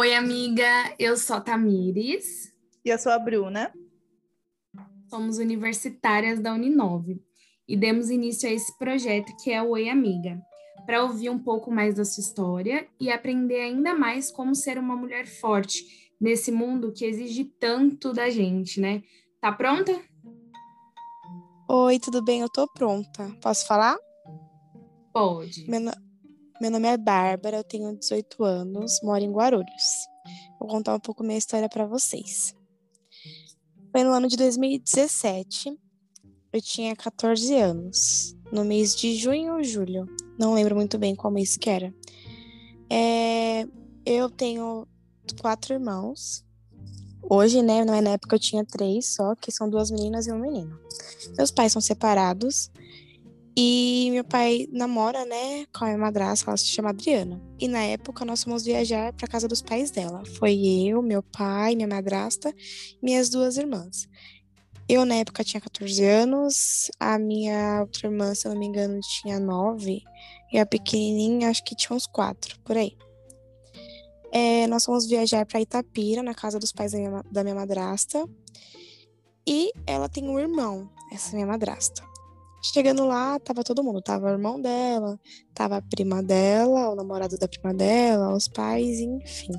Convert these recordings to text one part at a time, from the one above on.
Oi, amiga, eu sou a Tamires. E eu sou a Bruna. Somos universitárias da Uninove e demos início a esse projeto que é o Oi Amiga, para ouvir um pouco mais da sua história e aprender ainda mais como ser uma mulher forte nesse mundo que exige tanto da gente, né? Tá pronta? Oi, tudo bem? Eu tô pronta. Posso falar? Pode. Meu, no... Meu nome é Bárbara, eu tenho 18 anos, moro em Guarulhos. Vou contar um pouco minha história para vocês. Foi no ano de 2017, eu tinha 14 anos, no mês de junho ou julho, não lembro muito bem qual mês que era. É, eu tenho quatro irmãos. Hoje, né, não é na época eu tinha três só, que são duas meninas e um menino. Meus pais são separados e meu pai namora, né, com a minha madrasta, ela se chama Adriana. E na época nós fomos viajar para casa dos pais dela. Foi eu, meu pai, minha madrasta minhas duas irmãs. Eu, na época, tinha 14 anos, a minha outra irmã, se eu não me engano, tinha 9, e a pequenininha, acho que tinha uns 4, por aí. É, nós fomos viajar para Itapira, na casa dos pais da minha, da minha madrasta, e ela tem um irmão, essa minha madrasta. Chegando lá, tava todo mundo. Tava o irmão dela, tava a prima dela, o namorado da prima dela, os pais, enfim.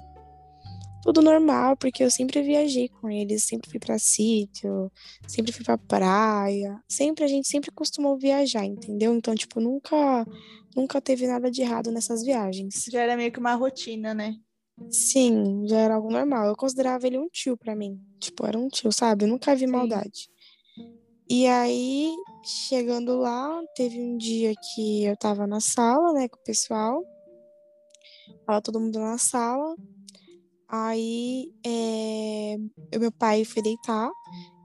Tudo normal, porque eu sempre viajei com eles, sempre fui para sítio, sempre fui pra praia. Sempre a gente sempre costumou viajar, entendeu? Então, tipo, nunca nunca teve nada de errado nessas viagens. Já era meio que uma rotina, né? Sim, já era algo normal. Eu considerava ele um tio para mim. Tipo, era um tio, sabe? Eu nunca vi Sim. maldade. E aí, chegando lá, teve um dia que eu tava na sala, né, com o pessoal. Tava todo mundo na sala. Aí, é, meu pai foi deitar.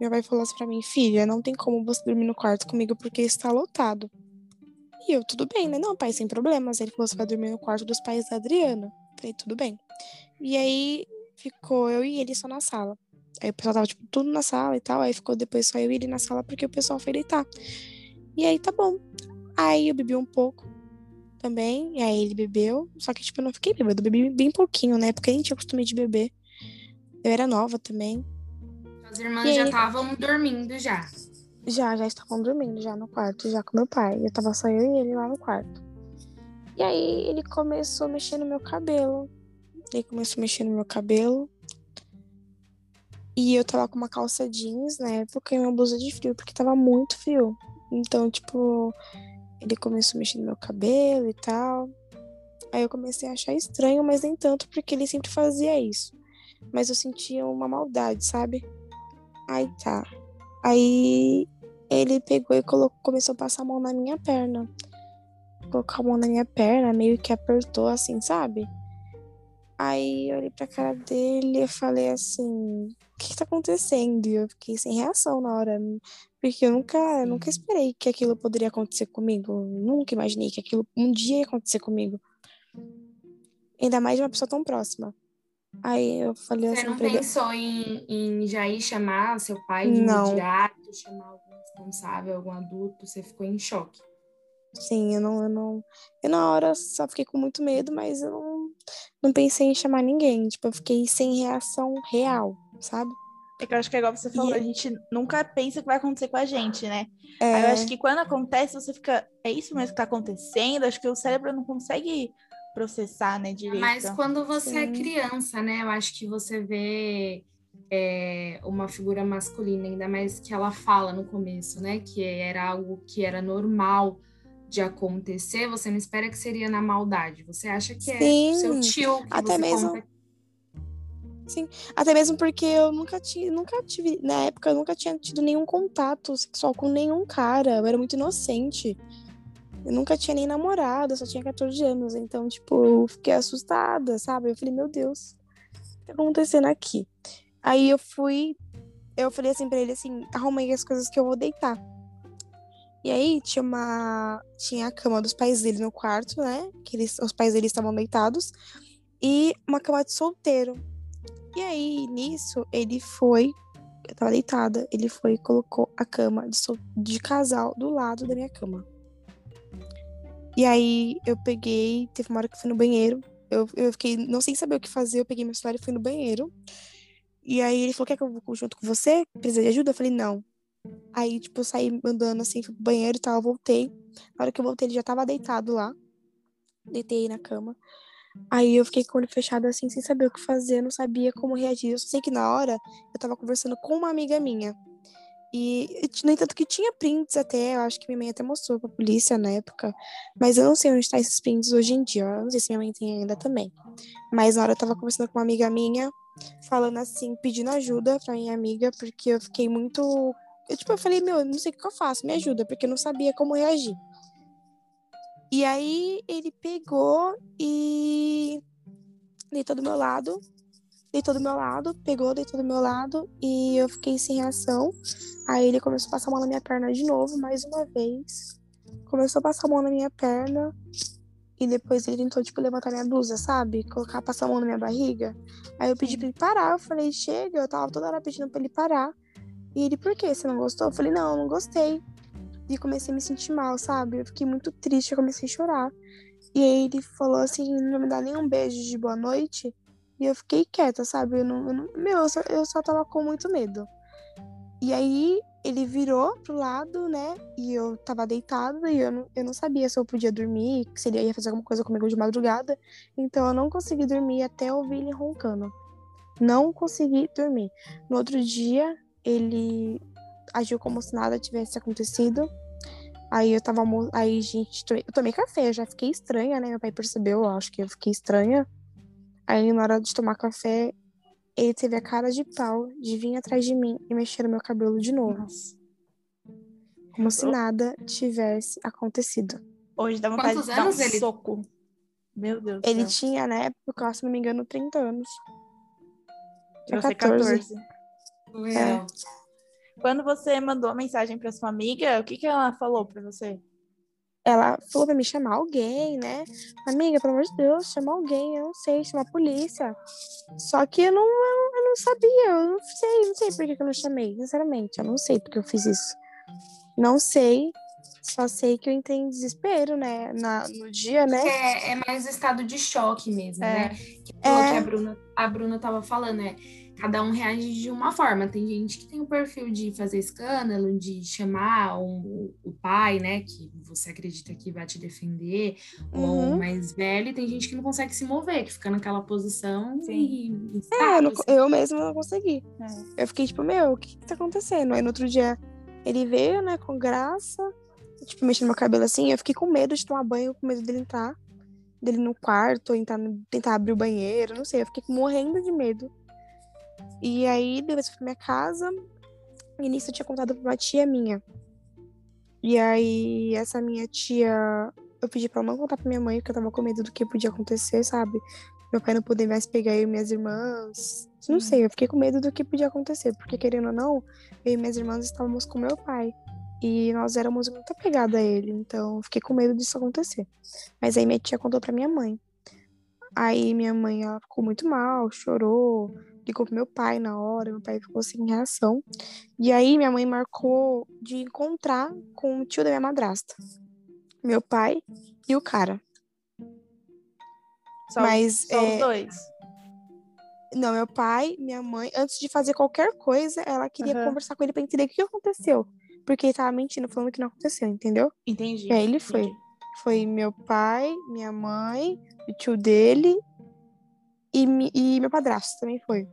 Meu pai falou assim pra mim, filha, não tem como você dormir no quarto comigo porque está lotado. E eu, tudo bem, né? Não, pai, sem problemas. Ele falou, você vai dormir no quarto dos pais da Adriana. Falei, tudo bem. E aí, ficou eu e ele só na sala. Aí o pessoal tava, tipo, tudo na sala e tal. Aí ficou depois só eu e ele na sala porque o pessoal foi deitar. E aí tá bom. Aí eu bebi um pouco também. E aí ele bebeu. Só que, tipo, eu não fiquei bêbado. Eu bebi bem pouquinho, né? Porque a gente tinha costume de beber. Eu era nova também. As irmãs e já estavam ele... dormindo já. Já, já estavam dormindo já no quarto, já com meu pai. Eu tava só eu e ele lá no quarto. E aí ele começou a mexer no meu cabelo. Ele começou a mexer no meu cabelo. E eu tava com uma calça jeans na época e uma blusa de frio, porque tava muito frio. Então, tipo, ele começou mexer no meu cabelo e tal. Aí eu comecei a achar estranho, mas nem tanto, porque ele sempre fazia isso. Mas eu sentia uma maldade, sabe? Aí tá. Aí ele pegou e colocou, começou a passar a mão na minha perna. Colocou a mão na minha perna, meio que apertou assim, sabe? Aí eu olhei pra cara dele e falei assim: o que, está acontecendo? E eu fiquei sem reação na hora, porque eu nunca, eu nunca esperei que aquilo poderia acontecer comigo. Eu nunca imaginei que aquilo um dia ia acontecer comigo. Ainda mais de uma pessoa tão próxima. Aí eu falei Você assim. Você não pensou em, em já ir chamar seu pai de não. imediato, chamar algum responsável, algum adulto? Você ficou em choque? Sim, eu não, eu não. Eu na hora só fiquei com muito medo, mas eu não, não pensei em chamar ninguém. Tipo, eu fiquei sem reação real sabe? É que eu acho que é igual você falou, e... a gente nunca pensa que vai acontecer com a gente, né? É... Aí eu acho que quando acontece, você fica, é isso mesmo que tá acontecendo? Acho que o cérebro não consegue processar, né, direito. Mas quando você é Sim. é criança, né? Eu acho que você vê é, uma figura masculina, ainda mais que ela fala no começo, né? Que era algo que era normal de acontecer, você não espera que seria na maldade. Você acha que Sim. é seu tio que Até você mesmo... conta Sim, até mesmo porque eu nunca tive, nunca tive, na época eu nunca tinha tido nenhum contato sexual com nenhum cara, eu era muito inocente. Eu nunca tinha nem namorado, eu só tinha 14 anos, então, tipo, eu fiquei assustada, sabe? Eu falei, meu Deus, o que tá acontecendo aqui? Aí eu fui, eu falei assim pra ele, assim, arrumei as coisas que eu vou deitar. E aí tinha uma, tinha a cama dos pais dele no quarto, né? Que eles, os pais dele estavam deitados, e uma cama de solteiro. E aí, nisso, ele foi. Eu tava deitada. Ele foi e colocou a cama de, de casal do lado da minha cama. E aí eu peguei, teve uma hora que eu fui no banheiro. Eu eu, eu fiquei, não sem saber o que fazer, eu peguei meu celular e fui no banheiro. E aí ele falou, quer que eu vou junto com você? Precisa de ajuda? Eu falei, não. Aí, tipo, eu saí andando assim, fui pro banheiro e tal, voltei. Na hora que eu voltei, ele já tava deitado lá. Deitei na cama. Aí eu fiquei com o olho fechado assim, sem saber o que fazer, não sabia como reagir. Eu sei que na hora eu tava conversando com uma amiga minha. E, no entanto, que tinha prints até, eu acho que minha mãe até mostrou pra polícia na época. Mas eu não sei onde tá esses prints hoje em dia. Eu não sei se minha mãe tem ainda também. Mas na hora eu tava conversando com uma amiga minha, falando assim, pedindo ajuda pra minha amiga, porque eu fiquei muito. Eu, tipo, eu falei, meu, não sei o que eu faço, me ajuda, porque eu não sabia como reagir. E aí ele pegou e deitou do meu lado, deitou do meu lado, pegou, deitou do meu lado e eu fiquei sem reação. Aí ele começou a passar a mão na minha perna de novo, mais uma vez. Começou a passar a mão na minha perna e depois ele tentou, tipo, levantar minha blusa, sabe? Colocar, passar a mão na minha barriga. Aí eu pedi pra ele parar, eu falei, chega, eu tava toda hora pedindo pra ele parar. E ele, por quê? Você não gostou? Eu falei, não, não gostei. E comecei a me sentir mal, sabe? Eu fiquei muito triste, eu comecei a chorar. E aí ele falou assim, não me dá nenhum beijo de boa noite. E eu fiquei quieta, sabe? Eu não, eu não, meu, eu só, eu só tava com muito medo. E aí ele virou pro lado, né? E eu tava deitada e eu não, eu não sabia se eu podia dormir, se ele ia fazer alguma coisa comigo de madrugada. Então eu não consegui dormir até ouvir ele roncando. Não consegui dormir. No outro dia, ele agiu como se nada tivesse acontecido. Aí eu tava. Aí, gente, eu tomei café, eu já fiquei estranha, né? Meu pai percebeu, eu acho que eu fiquei estranha. Aí, na hora de tomar café, ele teve a cara de pau de vir atrás de mim e mexer no meu cabelo de novo. Nossa. Como se nada tivesse acontecido. Hoje dá vontade Quantos de dar um ele... soco. Meu Deus. Ele tinha, na época, se não me engano, 30 anos. Eu 14. 14. É. Quando você mandou a mensagem para sua amiga, o que, que ela falou para você? Ela falou pra me chamar alguém, né? Amiga, pelo amor de Deus, chamar alguém, eu não sei, chamar a polícia. Só que eu não, eu, eu não sabia, eu não sei, não sei por que, que eu não chamei, sinceramente, eu não sei porque eu fiz isso. Não sei, só sei que eu entrei em desespero, né? Na, no dia, né? É, é mais estado de choque mesmo, é. né? Que, é. que a Bruna, a Bruna tava falando, né? Cada um reage de uma forma. Tem gente que tem o perfil de fazer escândalo, de chamar o, o pai, né, que você acredita que vai te defender, uhum. ou mais velho, e tem gente que não consegue se mover, que fica naquela posição Sim. e. é, eu, não, eu mesma não consegui. É. Eu fiquei tipo, meu, o que, que tá acontecendo? Aí no outro dia ele veio, né, com graça, tipo, mexendo no meu cabelo assim, eu fiquei com medo de tomar banho, com medo dele entrar. Dele no quarto, entrar, tentar abrir o banheiro, não sei, eu fiquei morrendo de medo. E aí, depois eu fui pra minha casa, e nisso eu tinha contado pra uma tia minha. E aí, essa minha tia, eu pedi pra ela não contar pra minha mãe, porque eu tava com medo do que podia acontecer, sabe? Meu pai não poder mais pegar eu e minhas irmãs. Não sei, eu fiquei com medo do que podia acontecer, porque querendo ou não, eu e minhas irmãs estávamos com meu pai. E nós éramos muito apegadas a ele, então eu fiquei com medo disso acontecer. Mas aí minha tia contou pra minha mãe. Aí minha mãe, ela ficou muito mal, chorou, ligou pro meu pai na hora, meu pai ficou sem reação. E aí minha mãe marcou de encontrar com o tio da minha madrasta. Meu pai e o cara. Só, Mas, só é... os dois? Não, meu pai, minha mãe, antes de fazer qualquer coisa, ela queria uhum. conversar com ele pra entender o que aconteceu. Porque ele tava mentindo, falando que não aconteceu, entendeu? Entendi. E aí ele foi. Entendi. Foi meu pai, minha mãe, o tio dele e, e meu padrasto também foi.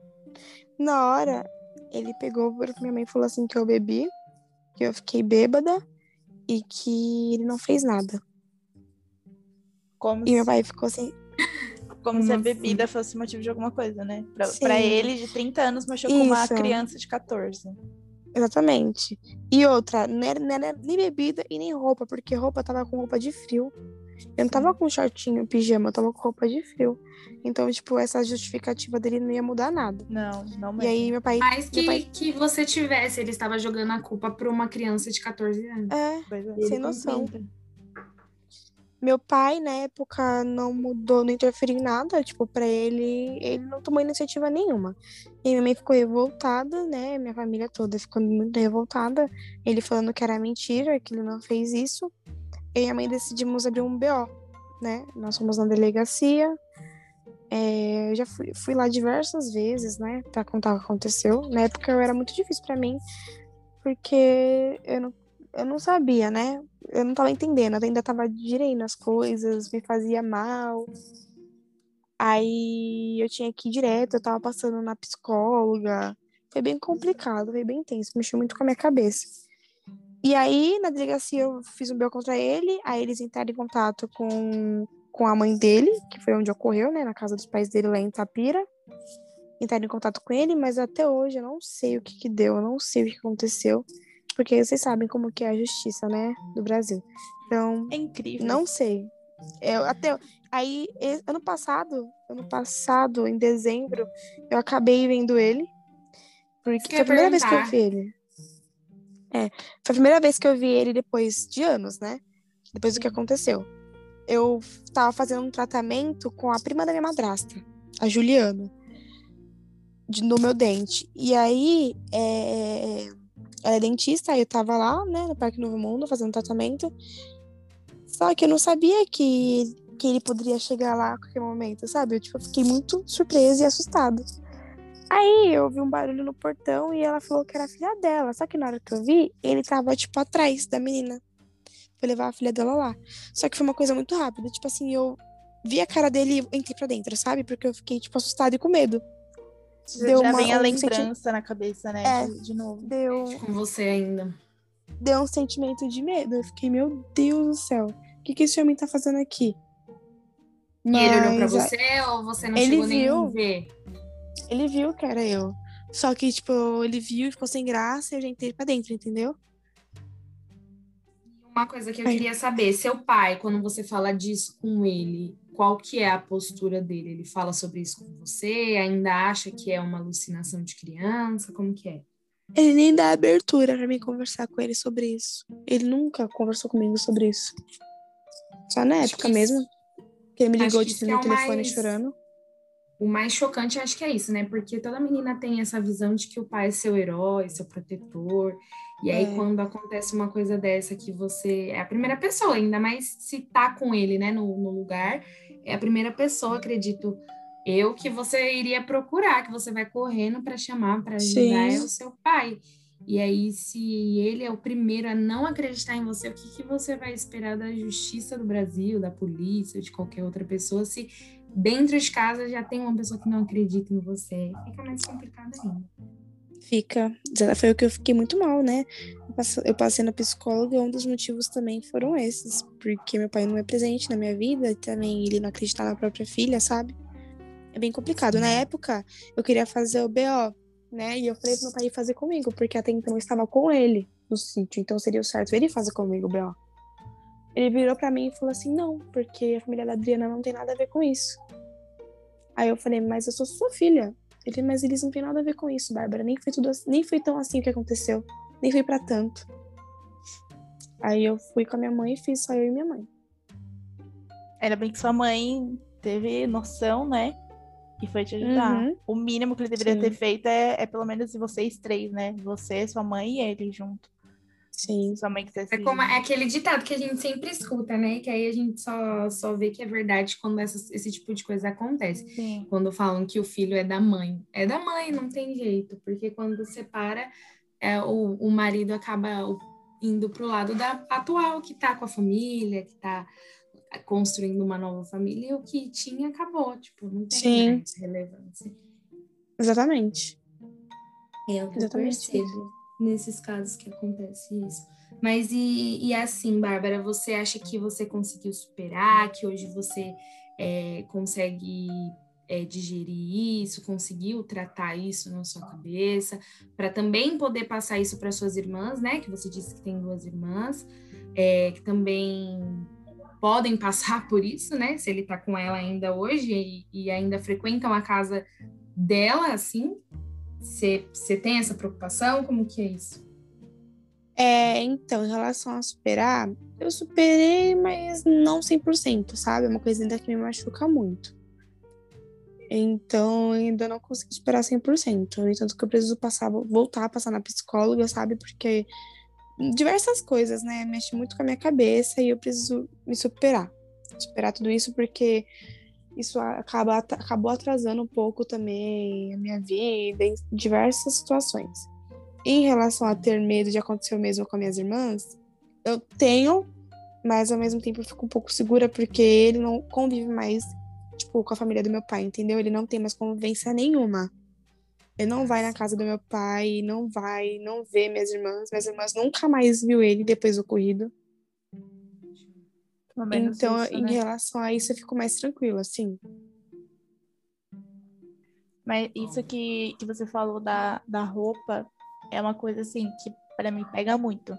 Na hora, ele pegou para minha mãe e falou assim que eu bebi, que eu fiquei bêbada e que ele não fez nada. Como e se... meu pai ficou assim. Como, se a assim? bebida fosse motivo de alguma coisa, né? Pra, pra ele, de 30 anos, mexeu com uma criança de 14. Exatamente. E outra, não era, não era nem bebida e nem roupa, porque roupa tava com roupa de frio. Eu não tava com shortinho, pijama, eu tava com roupa de frio. Então, tipo, essa justificativa dele não ia mudar nada. Não, não mesmo. E aí, meu pai. Mas que, pai... que você tivesse, ele estava jogando a culpa pra uma criança de 14 anos. É, é. sem noção. Meu pai, na época, não mudou, não interferiu em nada. Tipo, pra ele, ele não tomou iniciativa nenhuma. E minha mãe ficou revoltada, né? Minha família toda ficou muito revoltada. Ele falando que era mentira, que ele não fez isso. E a mãe decidimos abrir um BO, né? Nós fomos na delegacia, É, eu já fui, fui lá diversas vezes, né, pra contar o que aconteceu. Na época eu era muito difícil para mim, porque eu não, eu não sabia, né? Eu não tava entendendo, eu ainda tava direito as coisas, me fazia mal. Aí eu tinha que ir direto, eu tava passando na psicóloga. Foi bem complicado, foi bem intenso, mexeu muito com a minha cabeça. E aí, na delegacia, eu fiz um bel contra ele, aí eles entraram em contato com, com a mãe dele, que foi onde ocorreu, né, na casa dos pais dele lá em Tapira. Entraram em contato com ele, mas até hoje eu não sei o que que deu, eu não sei o que aconteceu, porque vocês sabem como que é a justiça, né, do Brasil. Então, É incrível. não sei. Eu, até aí ano passado, ano passado, em dezembro, eu acabei vendo ele. Porque foi a primeira vez que eu vi ele. É, foi a primeira vez que eu vi ele depois de anos, né? Depois do que aconteceu. Eu tava fazendo um tratamento com a prima da minha madrasta, a Juliana, de- no meu dente. E aí, é, ela é dentista, aí eu tava lá, né, no Parque Novo Mundo, fazendo tratamento. Só que eu não sabia que, que ele poderia chegar lá a qualquer momento, sabe? Eu, tipo, fiquei muito surpresa e assustada. Aí eu ouvi um barulho no portão e ela falou que era a filha dela. Só que na hora que eu vi, ele tava, tipo, atrás da menina. Foi levar a filha dela lá. Só que foi uma coisa muito rápida. Tipo assim, eu vi a cara dele e entrei pra dentro, sabe? Porque eu fiquei, tipo, assustada e com medo. Já, deu já uma- vem a um lembrança na cabeça, né? É. De, de novo. Deu, Com você ainda. deu um sentimento de medo. Eu fiquei, meu Deus do céu. O que, que esse homem tá fazendo aqui? E ele olhou pra Mas, você ou você não Ele chegou nem a viu. ver? Ele viu que era eu. Só que, tipo, ele viu e ficou sem graça e eu já entrei pra dentro, entendeu? Uma coisa que eu Ai. queria saber, seu pai, quando você fala disso com ele, qual que é a postura dele? Ele fala sobre isso com você? Ainda acha que é uma alucinação de criança? Como que é? Ele nem dá abertura pra mim conversar com ele sobre isso. Ele nunca conversou comigo sobre isso. Só na época que mesmo. Que ele me ligou de no é o telefone mais- chorando. O mais chocante acho que é isso, né? Porque toda menina tem essa visão de que o pai é seu herói, seu protetor. E aí, É. quando acontece uma coisa dessa, que você é a primeira pessoa, ainda mais se tá com ele, né, no, no lugar, é a primeira pessoa, acredito eu, que você iria procurar, que você vai correndo para chamar, para ajudar, Sim. é o seu pai. E aí, se ele é o primeiro a não acreditar em você, o que, que você vai esperar da justiça do Brasil, da polícia, de qualquer outra pessoa, se dentro de casa já tem uma pessoa que não acredita em você? Fica mais complicado ainda. Fica. Foi o que eu fiquei muito mal, né? Eu passe- Eu passei na psicóloga e um dos motivos também foram esses. Porque meu pai não é presente na minha vida e também ele não acreditar na própria filha, sabe? É bem complicado. Na época, eu queria fazer o BO, né? E eu falei pro meu pai fazer comigo, porque até então eu estava com ele no sítio. Então seria o certo ele fazer comigo o BO. Ele virou pra mim e falou assim: não, porque a família da Adriana não tem nada a ver com isso. Aí eu falei, mas eu sou sua filha. Ele, mas eles não têm nada a ver com isso, Bárbara. Nem foi tudo assim- nem foi tão assim o que aconteceu. Nem foi pra tanto. Aí eu fui com a minha mãe e fiz só eu e minha mãe. Ainda bem que sua mãe teve noção, né? E foi te ajudar. Uhum. O mínimo que ele deveria Sim. ter feito é, é pelo menos vocês três, né? Você, sua mãe e ele junto. Sim. Sua mãe quisesse. É, como, é aquele ditado que a gente sempre escuta, né? Que aí a gente só, só vê que é verdade quando essas- esse tipo de coisa acontece. Sim. Quando falam que o filho é da mãe. É da mãe, não tem jeito. Porque quando separa, é, o, o marido acaba indo pro lado da atual, que tá com a família, que tá construindo uma nova família, e o que tinha acabou. Tipo, não tem Sim. relevância. Exatamente. É, eu Exatamente percebo nesses casos que acontece isso. Mas e, e assim, Bárbara, você acha que você conseguiu superar, que hoje você é, consegue é, digerir isso, conseguiu tratar isso na sua cabeça, para também poder passar isso para suas irmãs, né? Que você disse que tem duas irmãs, é, que também podem passar por isso, né? Se ele tá com ela ainda hoje e, e ainda frequentam a casa dela, assim, você tem essa preocupação? Como que é isso? É, então, em relação a superar, eu superei, mas não 100%, sabe? É uma coisa ainda que me machuca muito. Então, ainda não consegui superar 100%. No entanto, que eu preciso passar, voltar a passar na psicóloga, sabe? Porque diversas coisas, né? Mexe muito com a minha cabeça e eu preciso me superar. Superar tudo isso porque isso acaba, acabou atrasando um pouco também a minha vida em diversas situações. Em relação a ter medo de acontecer o mesmo com minhas irmãs, eu tenho, mas ao mesmo tempo eu fico um pouco segura porque ele não convive mais, tipo, com a família do meu pai, entendeu? Ele não tem mais convivência nenhuma. Ele não vai na casa do meu pai, não vai, não vê minhas irmãs. Minhas irmãs nunca mais viu ele depois do ocorrido. Então, isso, em né? relação a isso, eu fico mais tranquila, assim. Mas isso que, que você falou da, da roupa é uma coisa, assim, que para mim pega muito.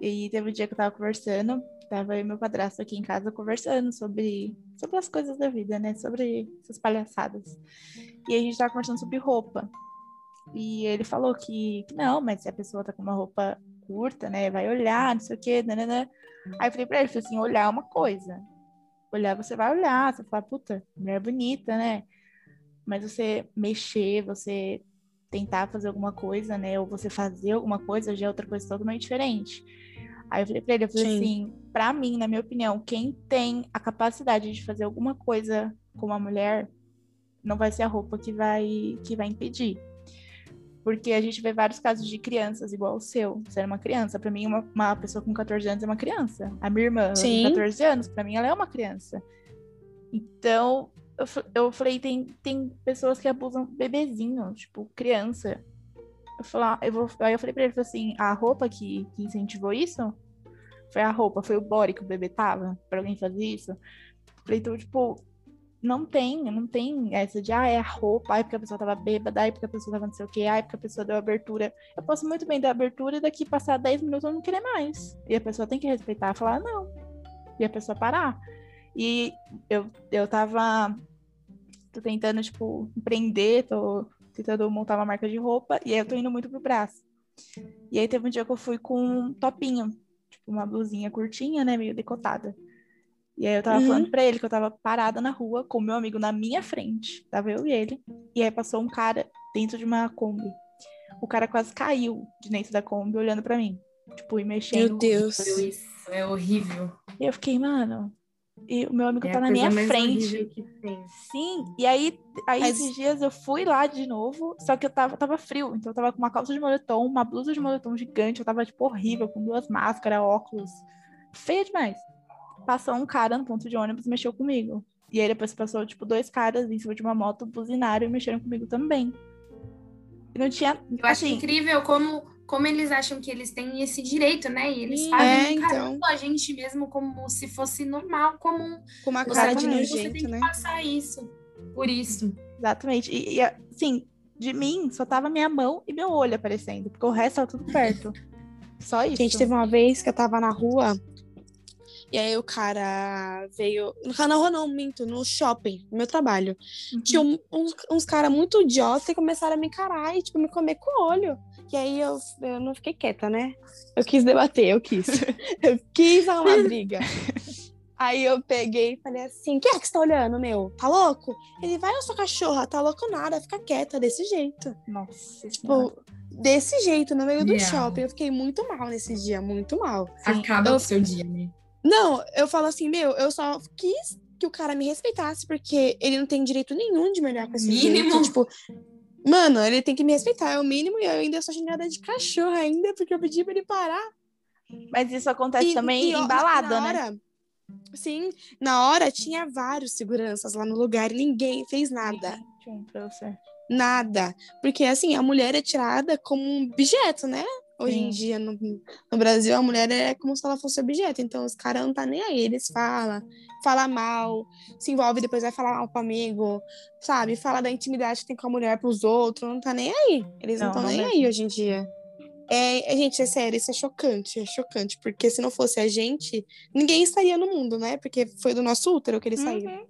E teve um dia que eu tava conversando, tava eu e meu padrasto aqui em casa conversando sobre, sobre as coisas da vida, né? Sobre essas palhaçadas. E a gente tava conversando sobre roupa. E ele falou que, que não, mas se a pessoa tá com uma roupa curta, né? Vai olhar, não sei o quê, né, né, né. Aí eu falei pra ele, falei assim, olhar é uma coisa. Olhar, você vai olhar, você fala, puta, mulher bonita, né? Mas você mexer, você tentar fazer alguma coisa, né? Ou você fazer alguma coisa já é outra coisa totalmente diferente. Aí eu falei pra ele, eu falei Sim. assim, pra mim, na minha opinião, quem tem a capacidade de fazer alguma coisa com uma mulher, não vai ser a roupa que vai, que vai impedir. Porque a gente vê vários casos de crianças igual o seu. Você era uma criança. Para mim, uma, uma, pessoa com 14 anos é uma criança. A minha irmã tem 14 anos, para mim ela é uma criança. Então, eu, eu falei, tem, tem pessoas que abusam bebezinho, tipo, criança. Eu, falar, eu vou, aí eu falei pra ele, assim, a roupa que, que incentivou isso foi a roupa, foi o body que o bebê tava, pra alguém fazer isso. Eu falei, então, tipo, não tem, não tem essa de, ah, é a roupa, ai, porque a pessoa tava bêbada, ai, porque a pessoa tava não sei o quê, ai, porque a pessoa deu abertura. Eu posso muito bem dar abertura e daqui passar 10 minutos eu não querer mais. E a pessoa tem que respeitar, falar não. E a pessoa parar. E eu, eu tava tô tentando, tipo, empreender, tô tentando montar uma marca de roupa, e aí eu tô indo muito pro braço. E aí teve um dia que eu fui com um topinho, tipo, uma blusinha curtinha, né, meio decotada. E aí eu tava uhum. falando pra ele que eu tava parada na rua com meu amigo na minha frente. Tava eu e ele. E aí passou um cara dentro de uma Kombi. O cara quase caiu de dentro da Kombi olhando para mim. Tipo, e mexendo. Meu Deus. Isso é horrível. E eu fiquei, mano. E o meu amigo é tá na minha frente. Sim, e aí, aí Mas... esses dias eu fui lá de novo, só que eu tava, tava frio, então eu tava com uma calça de moletom, uma blusa de moletom gigante, eu tava, tipo, horrível, com duas máscaras, óculos. Feia demais passou um cara no ponto de ônibus e mexeu comigo. E aí depois passou, tipo, dois caras em cima de uma moto, buzinaram e mexeram comigo também. E não tinha. Eu assim, acho incrível como, como eles acham que eles têm esse direito, né? E eles fazem é, então... a gente mesmo como se fosse normal, comum. Com uma cara de nojento, você tem né? que passar isso. Por isso. Exatamente. E, e assim, de mim só tava minha mão e meu olho aparecendo, porque o resto tava tudo perto. Só isso. Gente, teve uma vez que eu tava na rua e aí o cara veio. No na rua não, minto, no shopping, no meu trabalho. Uhum. Tinha um, uns, uns caras muito idiotas e começaram a me encarar e, tipo, me comer com o olho. E aí eu, eu não fiquei quieta, né? Eu quis debater, eu quis. eu quis arrumar briga. Aí eu peguei e falei assim: quem é que você tá olhando, meu? Tá louco? Ele vai, eu sou cachorra, tá louco nada, fica quieta desse jeito. Nossa. Tipo, desse jeito, no meio do yeah. shopping. Eu fiquei muito mal nesse dia, muito mal. Acaba eu... o seu dia, né? Não, eu falo assim, meu, eu só quis que o cara me respeitasse, porque ele não tem direito nenhum de me olhar com esse mínimo. Jeito. Tipo, mano, ele tem que me respeitar, é o mínimo, e eu ainda sou xingada de cachorro ainda, porque eu pedi pra ele parar. Mas isso acontece e, também e, em balada, né? Hora, sim, na hora tinha vários seguranças lá no lugar e ninguém fez nada. pra você. Nada. Porque, assim, a mulher é tirada como um objeto, né? Hoje Sim. em dia, no, no, Brasil, a mulher é como se ela fosse objeto. Então, os caras não tá nem aí. Eles falam, fala mal, se envolve, depois vai falar mal pro amigo, sabe? Fala da intimidade que tem com a mulher pros outros. Não tá nem aí. Eles não estão nem mesmo. aí hoje em dia. É, é, gente, é sério, isso é chocante, é chocante. Porque se não fosse a gente, ninguém estaria no mundo, né? Porque foi do nosso útero que ele uhum. saiu.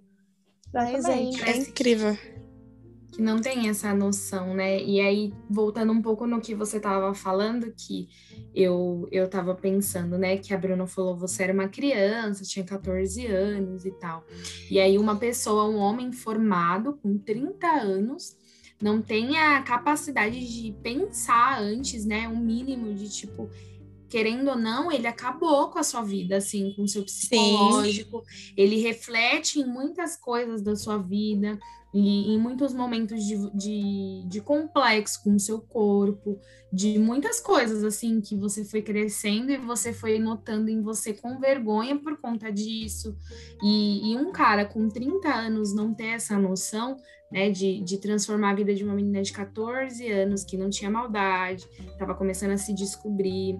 Mas é, é incrível que não tem essa noção, né? E aí, voltando um pouco no que você estava falando, que eu, eu tava pensando, né? Que a Bruna falou, você era uma criança, tinha 14 anos e tal. E aí, uma pessoa, um homem formado, com 30 anos, não tem a capacidade de pensar antes, né? Um mínimo de tipo, querendo ou não, ele acabou com a sua vida, assim, com o seu psicológico. Sim. Ele reflete em muitas coisas da sua vida, e em muitos momentos de, de, de complexo com o seu corpo, de muitas coisas, assim, que você foi crescendo e você foi notando em você com vergonha por conta disso. E, e um cara com 30 anos não ter essa noção, né, de, de transformar a vida de uma menina de 14 anos que não tinha maldade, estava começando a se descobrir,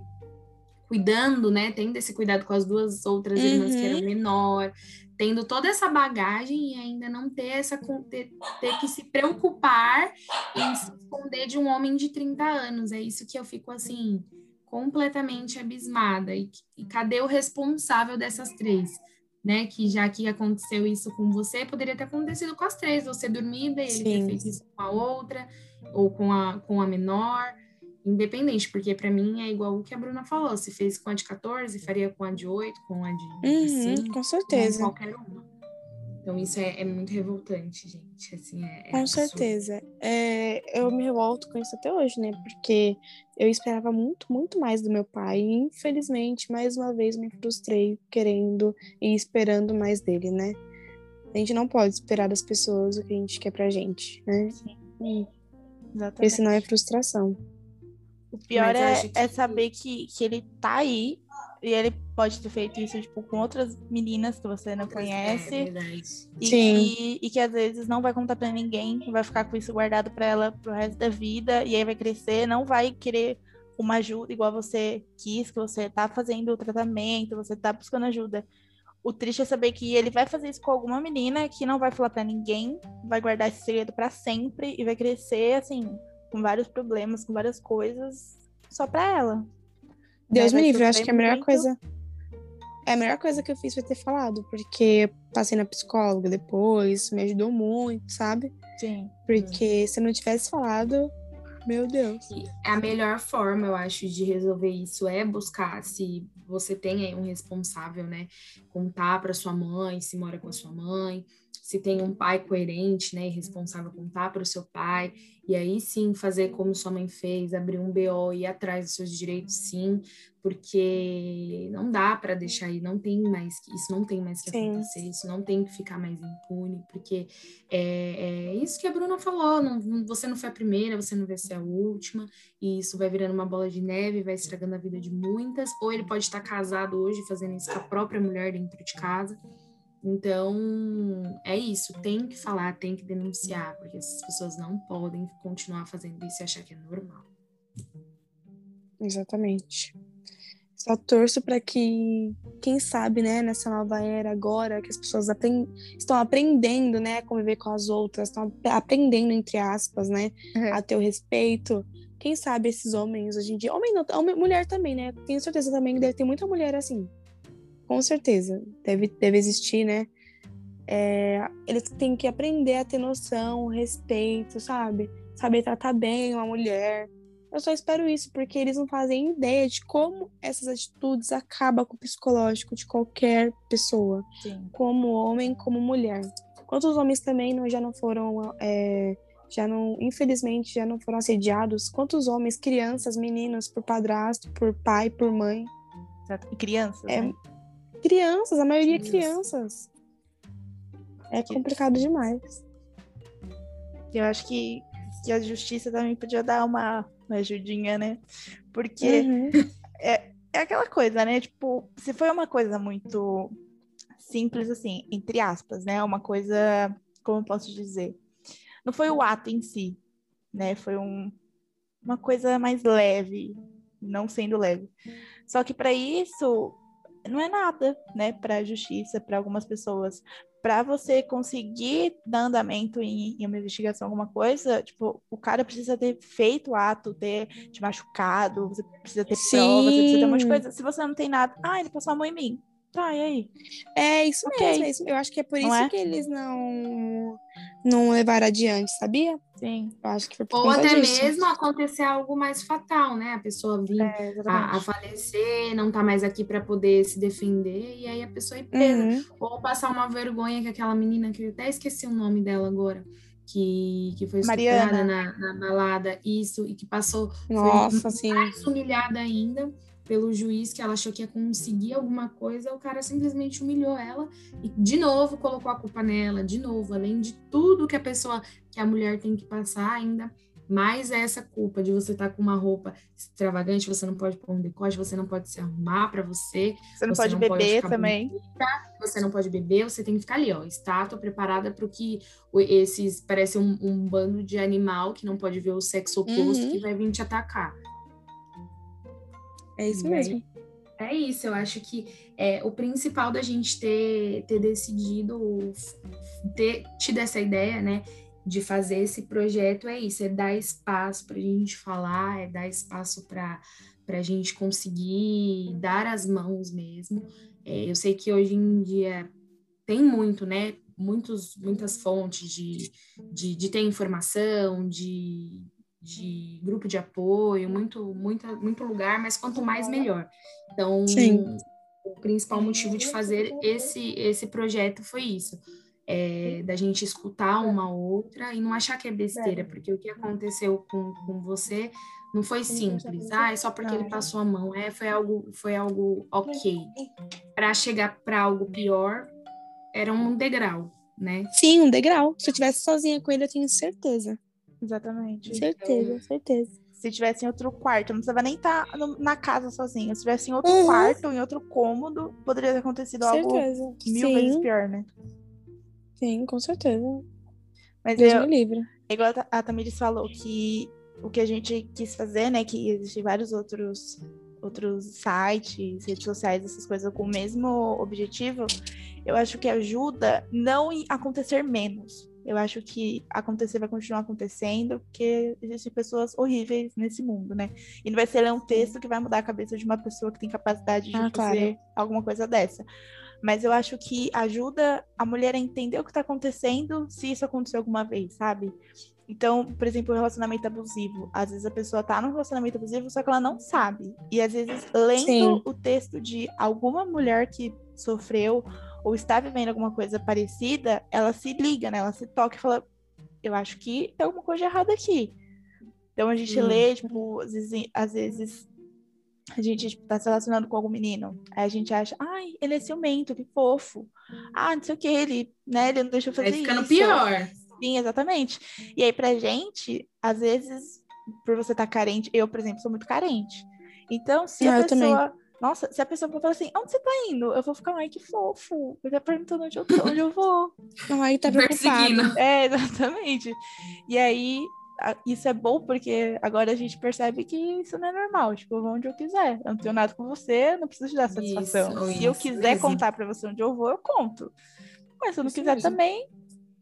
cuidando, né, tendo esse cuidado com as duas outras uhum. irmãs que eram uhum. menor, tendo toda essa bagagem e ainda não ter essa ter, ter, que se preocupar em se esconder de um homem de 30 anos. É isso que eu fico assim completamente abismada. E, e cadê o responsável dessas três? Né, que já que aconteceu isso com você, poderia ter acontecido com as três, você dormida e ele ter feito isso com a outra, ou com a, com a menor independente, porque para mim é igual o que a Bruna falou, se fez com a de 14, faria com a de 8, com a de uhum, 5, com certeza. Com qualquer uma. Então isso é, é muito revoltante, gente. Assim, é, é com absurdo. certeza. É, eu me revolto com isso até hoje, né? Porque eu esperava muito, muito mais do meu pai. E infelizmente, mais uma vez, me frustrei querendo e esperando mais dele, né? A gente não pode esperar das pessoas o que a gente quer pra gente, né? Sim. Exatamente. Porque senão é frustração. O pior é, que... é saber que, que ele tá aí e ele pode ter feito isso tipo, com outras meninas que você não é conhece. É, e, Sim. Que, e que às vezes não vai contar para ninguém, vai ficar com isso guardado para ela pro resto da vida, e aí vai crescer, não vai querer uma ajuda igual você quis, que você tá fazendo o tratamento, você tá buscando ajuda. O triste é saber que ele vai fazer isso com alguma menina que não vai falar para ninguém, vai guardar esse segredo para sempre e vai crescer assim, com vários problemas, com várias coisas, só pra ela. Deus me livre, eu acho que é a melhor muito. coisa. É a melhor coisa que eu fiz foi ter falado, porque passei na psicóloga depois, me ajudou muito, sabe? Sim. Porque se eu não tivesse falado, meu Deus. A melhor forma, eu acho, de resolver isso é buscar se você tem aí um responsável, né? Contar para sua mãe, se mora com a sua mãe, se tem um pai coerente, né, e responsável, contar para o seu pai, e aí sim fazer como sua mãe fez, abrir um BO e ir atrás dos seus direitos, sim, porque não dá para deixar aí, não tem mais, isso não tem mais que sim. acontecer, isso não tem que ficar mais impune, porque é, é isso que a Bruna falou, não, você não foi a primeira, você não vai ser a última, e isso vai virando uma bola de neve, vai estragando a vida de muitas, ou ele pode estar casado hoje, fazendo isso com a própria mulher dentro de casa, então, é isso, tem que falar, tem que denunciar, porque essas pessoas não podem continuar fazendo isso e achar que é normal. Exatamente. Só torço para que, quem sabe, né, nessa nova era agora, que as pessoas aprend estão aprendendo, né, a conviver com as outras, estão aprendendo, entre aspas, né, uhum. a ter o respeito. Quem sabe esses homens hoje em dia, homem não, mulher também, né, tenho certeza também que deve ter muita mulher assim, com certeza, deve, deve existir, né? É, eles têm que aprender a ter noção, respeito, sabe? Saber tratar bem uma mulher. Eu só espero isso, porque eles não fazem ideia de como essas atitudes acabam com o psicológico de qualquer pessoa, Sim. como homem, como mulher. Quantos homens também não, já não foram, é, já não, infelizmente, já não foram assediados? Quantos homens, crianças, meninos, por padrasto, por pai, por mãe? E crianças, é, né? Crianças, a maioria é crianças. É complicado demais. Eu acho que, que a justiça também podia dar uma, uma ajudinha, né? Porque uhum. é, é aquela coisa, né? Tipo, se foi uma coisa muito simples, assim, entre aspas, né? Uma coisa, como eu posso dizer? Não foi o ato em si, né? Foi um, uma coisa mais leve, não sendo leve. Só que para isso não é nada, né, para a justiça, para algumas pessoas. Para você conseguir dar andamento em, em, uma investigação, alguma coisa, tipo, o cara precisa ter feito o ato, ter te machucado, você precisa ter Sim. provas, você precisa ter um monte de coisa. Se você não tem nada, ah, ele passou a mão em mim. Tá, e aí? É isso okay. mesmo, é isso. Eu acho que é por não isso é? que eles não, não levaram adiante, sabia? Sim. Eu acho que foi por Ou até disso. mesmo acontecer algo mais fatal, né? A pessoa vir é, a, a, falecer, não tá mais aqui para poder se defender, e aí a pessoa é presa. Uhum. Ou passar uma vergonha que aquela menina, que eu até esqueci o nome dela agora, que, que foi estuprada na, na, balada, isso, e que passou Nossa, foi mais humilhada ainda pelo juiz que ela achou que ia conseguir alguma coisa, o cara simplesmente humilhou ela e de novo colocou a culpa nela, de novo, além de tudo que a pessoa, que a mulher tem que passar ainda, mais essa culpa de você estar tá com uma roupa extravagante, você não pode pôr um decote, você não pode se arrumar para você. Você não você pode não beber pode também. Bonita, você não pode beber, você tem que ficar ali, ó, estátua preparada para o que esses parece um, um, bando de animal que não pode ver o sexo oposto uhum. que vai vir te atacar. É isso mesmo. Aí, é isso, eu acho que é, o principal da gente ter, ter decidido, ter tido essa ideia, né, de fazer esse projeto é isso, é dar espaço para a gente falar, é dar espaço para a gente conseguir dar as mãos mesmo. É, eu sei que hoje em dia tem muito, né, muitos, muitas fontes de, de, de ter informação, de de grupo de apoio, muito, muito, muito lugar, mas quanto mais melhor. Então, Sim. o principal motivo de fazer esse, esse projeto foi isso. É, da gente escutar uma outra e não achar que é besteira, porque o que aconteceu com, com você não foi simples. Ah, é só porque ele passou a mão. É, foi algo, foi algo ok. Para chegar para algo pior, era um degrau, né? Sim, um degrau. Se eu tivesse sozinha com ele, eu tenho certeza. Exatamente. Certeza, então, certeza. Se tivesse em outro quarto, não precisava nem estar tá na casa sozinho. Se tivesse em outro uhum. quarto, em outro cômodo, poderia ter acontecido certeza. algo mil Sim. vezes pior, né? Sim, com certeza. Mas Deus eu, me livre. Igual a Tamiris falou que o que a gente quis fazer, né? Que existem vários outros outros sites, redes sociais, essas coisas com o mesmo objetivo, eu acho que ajuda não em acontecer menos, eu acho que acontecer vai continuar acontecendo, porque existem pessoas horríveis nesse mundo, né? E não vai ser ler um texto que vai mudar a cabeça de uma pessoa que tem capacidade de ah, fazer claro. alguma coisa dessa. Mas eu acho que ajuda a mulher a entender o que está acontecendo se isso aconteceu alguma vez, sabe? Então, por exemplo, o relacionamento abusivo. Às vezes a pessoa tá num relacionamento abusivo, só que ela não sabe. E às vezes, lendo Sim. o texto de alguma mulher que sofreu ou está vivendo alguma coisa parecida, ela se liga, né? Ela se toca e fala: Eu acho que tem alguma coisa errada aqui. Então a gente hum. lê, tipo, às vezes, às vezes a gente tipo, tá se relacionando com algum menino. Aí a gente acha, ai, ele é ciumento, que fofo. Ah, não sei o que, ele, né? Ele não deixa eu fazer Vai ficando isso. pior. Sim, exatamente. E aí, pra gente, às vezes, por você estar tá carente, eu, por exemplo, sou muito carente. Então, se a pessoa nossa, se a pessoa for falar assim, onde você tá indo? Eu vou ficar, ai, que fofo. Ele tá perguntando onde eu tô, onde eu vou. Ai, tá preocupado. É, exatamente. E aí, isso é bom porque agora a gente percebe que isso não é normal. Tipo, eu vou onde eu quiser. Eu não tenho nada com você, não preciso te dar satisfação. Isso, se eu quiser isso. contar pra você onde eu vou, eu conto. Mas se eu não isso quiser mesmo. também,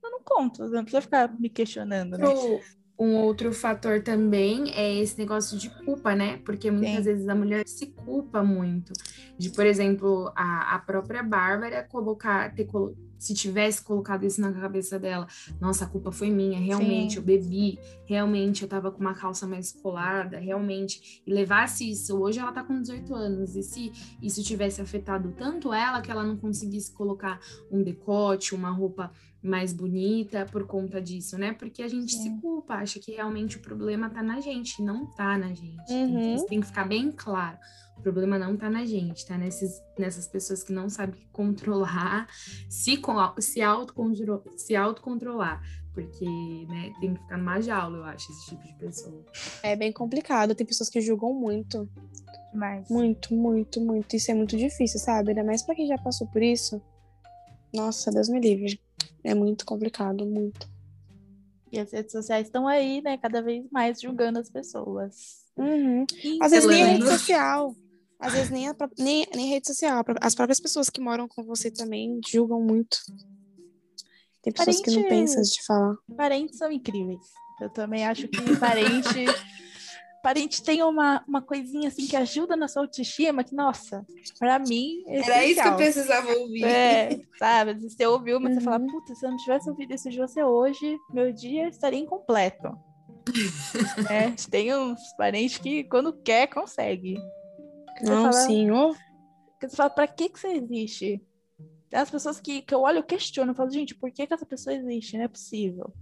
eu não conto. Você não precisa ficar me questionando, né? Um outro fator também é esse negócio de culpa, né? Porque muitas Sim. vezes a mulher se culpa muito. De, por exemplo, a, a própria Bárbara colocar, ter, se tivesse colocado isso na cabeça dela, nossa, a culpa foi minha, realmente, Sim. eu bebi, realmente eu tava com uma calça mais colada, realmente, e levasse isso, hoje ela tá com 18 anos, e se isso tivesse afetado tanto ela que ela não conseguisse colocar um decote, uma roupa mais bonita por conta disso, né? Porque a gente Sim. se culpa, acha que realmente o problema tá na gente, não tá na gente. Uhum. Isso tem que ficar bem claro. O problema não tá na gente, tá nesses, nessas pessoas que não sabem controlar, se, se, autocontrolar, se autocontrolar. Porque, né, tem que ficar numa jaula, eu acho, esse tipo de pessoa. É bem complicado, tem pessoas que julgam muito. Mas... Muito, muito, muito. Isso é muito difícil, sabe? Ainda mais pra quem já passou por isso. Nossa, Deus me livre. É muito complicado, muito. E as redes sociais estão aí, né, cada vez mais julgando as pessoas. Uhum. Às vezes nem a rede social. Às vezes nem, a, nem, nem rede social. As próprias pessoas que moram com você também julgam muito. Tem pessoas Parente... que não pensam de falar. Parentes são incríveis. Eu também acho que parente parente tem uma, uma coisinha assim que ajuda na sua autoestima, que, nossa, para mim. É Era isso que eu precisava ouvir. É, sabe? Você ouviu, mas uhum. você fala, uhum. puta, se eu não tivesse ouvido isso de você hoje, meu dia estaria incompleto. é, tem uns parentes que, quando quer, consegue. Não, fala, senhor. Você fala, pra que, que você existe? As pessoas que, que eu olho, eu questiono, eu falo, gente, por que, que essa pessoa existe? Não é possível.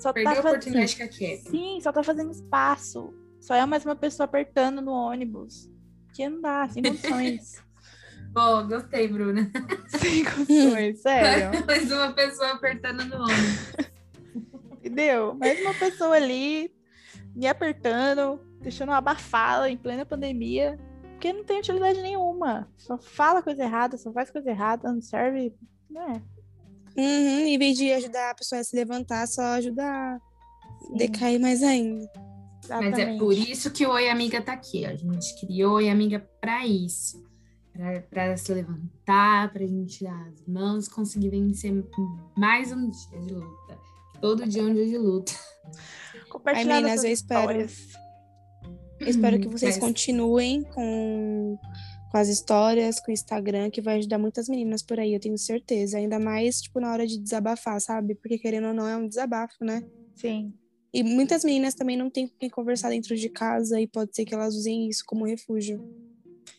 Só Perdeu tá a oportunidade que quer. Sim, só tá fazendo espaço. Só é mais uma pessoa apertando no ônibus. Porque não dá, sem condições. Pô, gostei, Bruna. sem condições, sério. Mais uma pessoa apertando no ombro. Entendeu? Mais uma pessoa ali me apertando, deixando uma abafada em plena pandemia. Porque não tem utilidade nenhuma. Só fala coisa errada, só faz coisa errada, não serve. Né? Uhum, em vez de ajudar a pessoa a se levantar, só ajudar a decair mais ainda. Mas é por isso que o Oi Amiga tá aqui. A gente criou o Oi Amiga para isso. Para se levantar, para a gente dar as mãos, conseguir vencer mais um dia de luta. Todo dia é um dia de luta. Ai, meninas, eu espero. Eu espero que vocês continuem com, com as histórias, com o Instagram, que vai ajudar muitas meninas por aí, eu tenho certeza. Ainda mais, tipo, na hora de desabafar, sabe? Porque querendo ou não, é um desabafo, né? Sim. E muitas meninas também não têm com quem conversar dentro de casa e pode ser que elas usem isso como refúgio.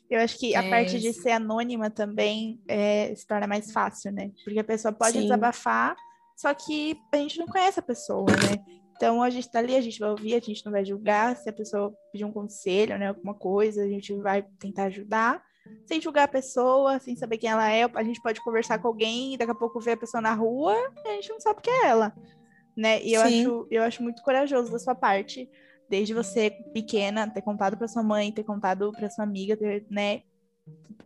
Eu acho que a é. parte de ser anônima também é, se torna mais fácil, né? Porque a pessoa pode Sim. desabafar, só que a gente não conhece a pessoa, né? Então a gente tá ali, a gente vai ouvir, a gente não vai julgar. Se a pessoa pedir um conselho, né, alguma coisa, a gente vai tentar ajudar, sem julgar a pessoa, sem saber quem ela é. A gente pode conversar com alguém e daqui a pouco ver a pessoa na rua e a gente não sabe quem é ela, né? E eu acho, eu acho muito corajoso da sua parte, desde você pequena ter contado para sua mãe, ter contado para sua amiga, ter, né,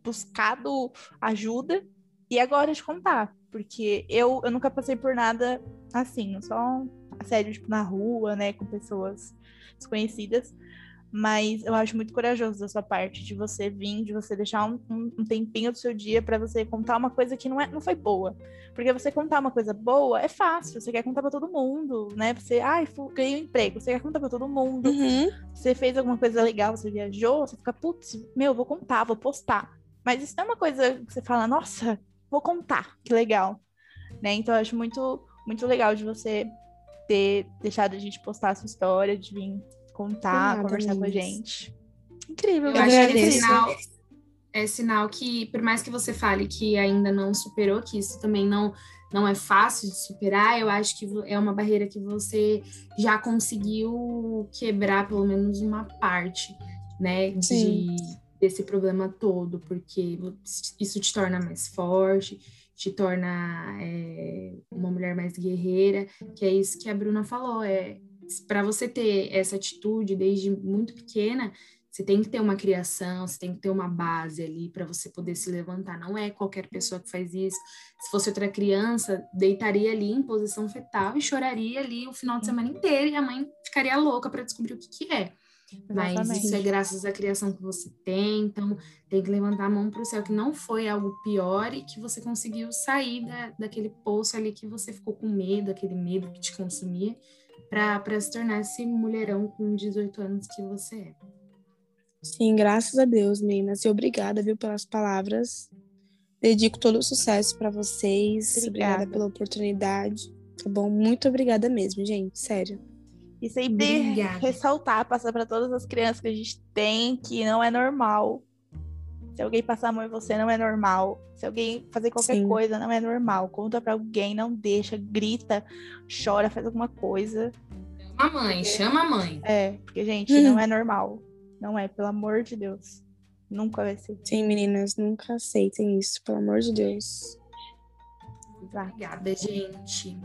buscado ajuda e agora de contar, porque eu, eu nunca passei por nada assim, só assédio tipo, na rua, né, com pessoas desconhecidas. Mas eu acho muito corajoso da sua parte de você vir, de você deixar um, um tempinho do seu dia para você contar uma coisa que não, é, não foi boa. Porque você contar uma coisa boa é fácil, você quer contar para todo mundo, né? Você, ai, ganhei um emprego, você quer contar para todo mundo. Uhum. Você fez alguma coisa legal, você viajou, você fica, putz, meu, vou contar, vou postar. Mas isso não é uma coisa que você fala, nossa, vou contar, que legal. Né? Então eu acho muito, muito legal de você ter deixado a gente postar a sua história, de vir contar, conversar com a gente. Incrível, eu acho que é sinal, é sinal que, por mais que você fale que ainda não superou, que isso também não, não é fácil de superar, eu acho que é uma barreira que você já conseguiu quebrar pelo menos uma parte, né, de, desse problema todo, porque isso te torna mais forte, te torna é, uma mulher mais guerreira, que é isso que a Bruna falou, é para você ter essa atitude desde muito pequena, você tem que ter uma criação, você tem que ter uma base ali para você poder se levantar. Não é qualquer pessoa que faz isso. Se fosse outra criança, deitaria ali em posição fetal e choraria ali o final de semana inteiro e a mãe ficaria louca para descobrir o que, que é. Exatamente. Mas isso é graças à criação que você tem, então tem que levantar a mão para o céu, que não foi algo pior e que você conseguiu sair da, daquele poço ali que você ficou com medo, aquele medo que te consumia, para se tornar esse mulherão com 18 anos que você é. Sim, graças a Deus, meninas. E obrigada, viu, pelas palavras. Dedico todo o sucesso para vocês. Obrigada. obrigada pela oportunidade. Tá bom? Muito obrigada mesmo, gente. Sério. E sempre Obrigada. ressaltar, passar para todas as crianças que a gente tem que não é normal. Se alguém passar a mão em você, não é normal. Se alguém fazer qualquer Sim. coisa, não é normal. Conta para alguém, não deixa, grita, chora, faz alguma coisa. Chama a mãe, chama a mãe. É, porque, gente, hum. não é normal. Não é, pelo amor de Deus. Nunca vai ser. Sim, meninas, nunca aceitem isso, pelo amor de Deus. Obrigada, gente.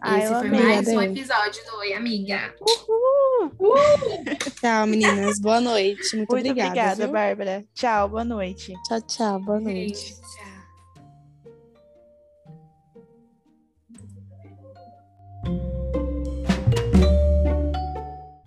Ah, Esse foi mais um episódio do Oi, amiga. Uhul! Uhul! tchau, meninas. Boa noite. Muito, Muito obrigada. obrigada, Bárbara. Tchau, boa noite. Tchau, tchau. Boa noite. Tchau.